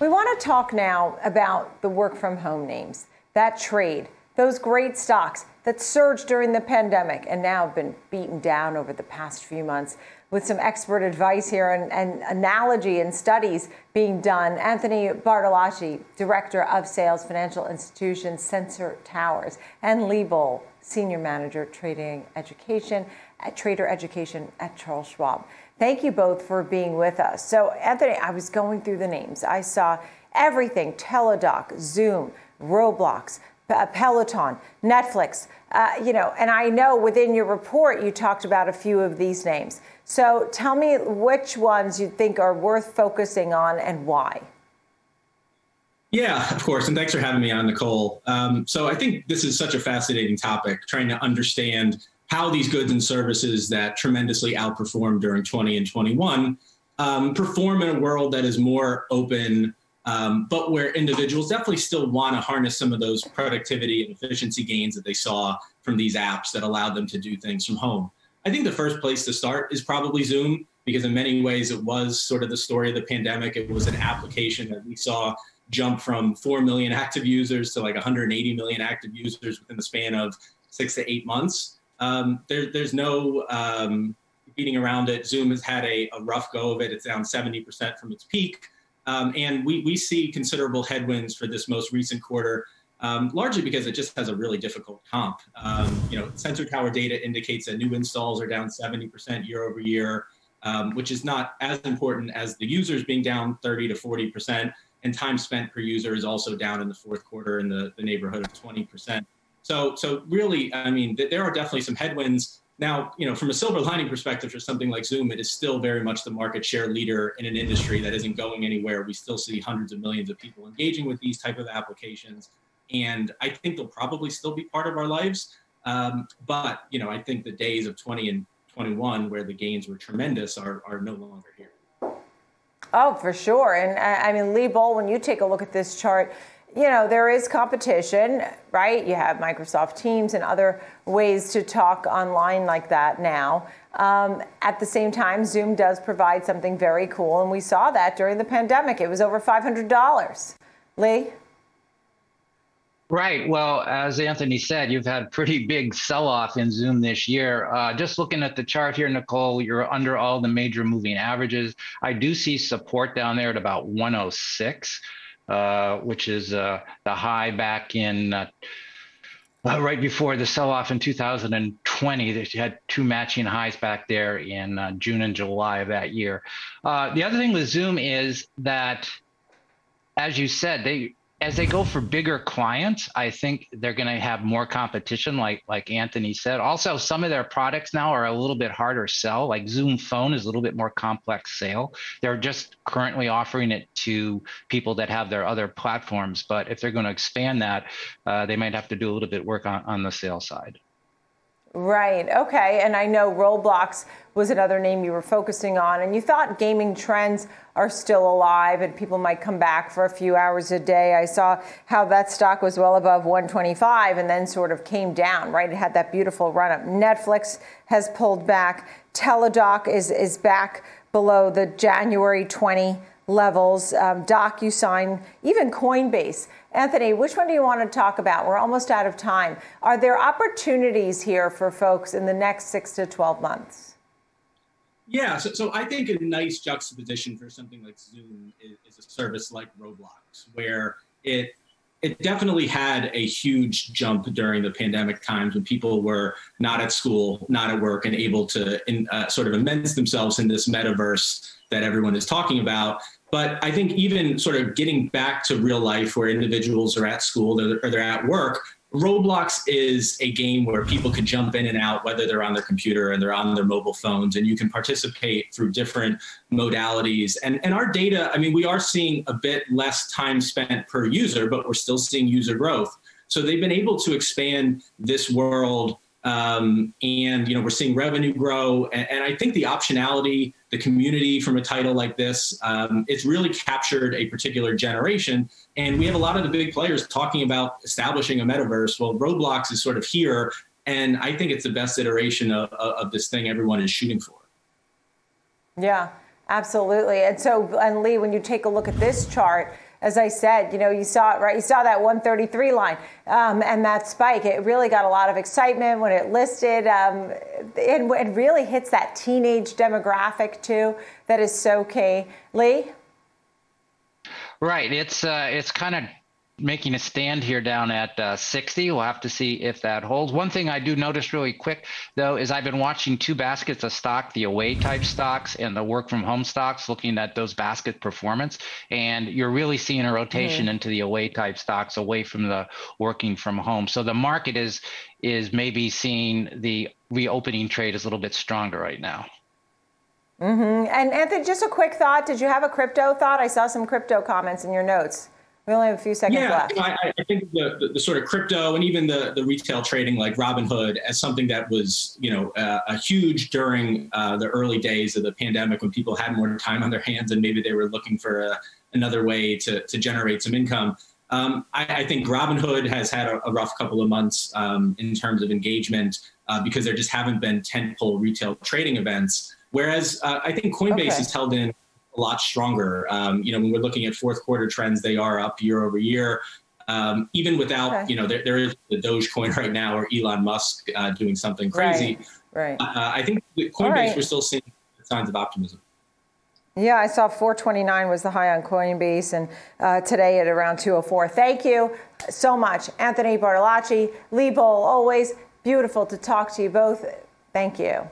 We want to talk now about the work from home names, that trade, those great stocks that surged during the pandemic and now have been beaten down over the past few months with some expert advice here and, and analogy and studies being done. Anthony Bartolacci, Director of Sales Financial Institutions Sensor Towers, and Lee Bohl, Senior Manager Trading Education at Trader Education at Charles Schwab. Thank you both for being with us. So, Anthony, I was going through the names. I saw everything Teladoc, Zoom, Roblox, Peloton, Netflix, uh, you know, and I know within your report you talked about a few of these names. So tell me which ones you think are worth focusing on and why. Yeah, of course. And thanks for having me on, Nicole. Um, so I think this is such a fascinating topic, trying to understand how these goods and services that tremendously outperformed during 20 and 21 um, perform in a world that is more open, um, but where individuals definitely still want to harness some of those productivity and efficiency gains that they saw from these apps that allowed them to do things from home. I think the first place to start is probably Zoom, because in many ways it was sort of the story of the pandemic. It was an application that we saw jump from 4 million active users to like 180 million active users within the span of six to eight months. Um, there, there's no um, beating around it. Zoom has had a, a, rough go of it. It's down 70% from its peak. Um, and we, we see considerable headwinds for this most recent quarter, um, largely because it just has a really difficult comp. Um, you know, Sensor Tower data indicates that new installs are down 70% year over year, um, which is not as important as the users being down 30 to 40%. And time spent per user is also down in the fourth quarter in the, the neighborhood of 20%. So, so really, I mean, th- there are definitely some headwinds. Now, you know, from a silver lining perspective for something like Zoom, it is still very much the market share leader in an industry that isn't going anywhere. We still see hundreds of millions of people engaging with these type of applications, and I think they'll probably still be part of our lives. Um, but you know, I think the days of 20 and 21 where the gains were tremendous are are no longer here. Oh, for sure. And I mean, Lee Bohl, when you take a look at this chart, you know, there is competition, right? You have Microsoft Teams and other ways to talk online like that now. Um, at the same time, Zoom does provide something very cool, and we saw that during the pandemic. It was over $500. Lee? Right. Well, as Anthony said, you've had pretty big sell-off in Zoom this year. Uh, just looking at the chart here, Nicole, you're under all the major moving averages. I do see support down there at about 106. Uh, which is uh, the high back in uh, right before the sell-off in 2020. They had two matching highs back there in June and July of that year. the other thing with Zoom is that, as you said, they as they go for bigger clients, I think they're going to have more competition, like like Anthony said. Also, some of their products now are a little bit harder sell. Like Zoom Phone is a little bit more complex sale. They're just currently offering it to people that have their other platforms, but if they're going to expand that, uh, they might have to do a little bit work on, on the sales side. Right. Okay. And I know Roblox was another name you were focusing on, and you thought gaming trends are still alive and people might come back for a few hours a day. I saw how that stock was well above 125 and then sort of came down, right? It had that beautiful run up. Netflix has pulled back. Teladoc is, is back below the January 20 levels, um, DocuSign, even Coinbase. Anthony, which one do you want to talk about? We're almost out of time. Are there opportunities here for folks in the next six to 12 months? Yeah, so, so I think a nice juxtaposition for something like Zoom is, is a service like Roblox, where it it definitely had a huge jump during the pandemic times when people were not at school, not at work, and able to in, uh, sort of immerse themselves in this metaverse that everyone is talking about. But I think even sort of getting back to real life where individuals are at school or they're at work, Roblox is a game where people can jump in and out, whether they're on their computer and they're on their mobile phones, and you can participate through different modalities. And, and our data, I mean, we are seeing a bit less time spent per user, but we're still seeing user growth. So they've been able to expand this world um, and you know we're seeing revenue grow. And, and, i think the optionality the community from a title like this um, it's really captured a particular generation. And we have a lot of the big players talking about establishing a metaverse. Well roblox is sort of here and i think it's the best iteration of, of this thing everyone is shooting for. Yeah absolutely. And so and lee when you take a look at this chart as I said, you know, you saw it right. You saw that 133 line um, and that spike. It really got a lot of excitement when it listed, um, and it really hits that teenage demographic too. That is so key. Lee. Right. It's uh, it's kind of making a stand here down at uh, 60. We'll have to see if that holds. One thing I do notice really quick, though, is I've been watching two baskets of stock, the away type stocks and the work from home stocks, looking at those basket performance. And you're really seeing a rotation mm-hmm. into the away type stocks away from the working from home. So the market is is maybe seeing the reopening trade is a little bit stronger right now. Mm-hmm. And Anthony, just a quick thought. Did you have a crypto thought? I saw some crypto comments in your notes. We only have a few seconds yeah, left. I, I, think the, the, the, sort of crypto and even the, the retail trading like Robinhood as something that was, you know, uh, a huge during uh, the early days of the pandemic when people had more time on their hands and maybe they were looking for a, another way to, to generate some income. Um, I, I, think Robinhood has had a, a rough couple of months um, in terms of engagement uh, because there just haven't been tentpole retail trading events. Whereas uh, I think Coinbase okay. has held in a lot stronger. Um, you know, when we're looking at fourth quarter trends, they are up year over year. Um, even without, okay. you know, there, there is the Dogecoin right now or Elon Musk uh, doing something crazy. Right. right. Uh, I think Coinbase, right. we're still seeing signs of optimism. Yeah, I saw 429 was the high on Coinbase, and uh, today at around 204. Thank you so much, Anthony Bartolacci, Lee Bohl. Always beautiful to talk to you both. Thank you.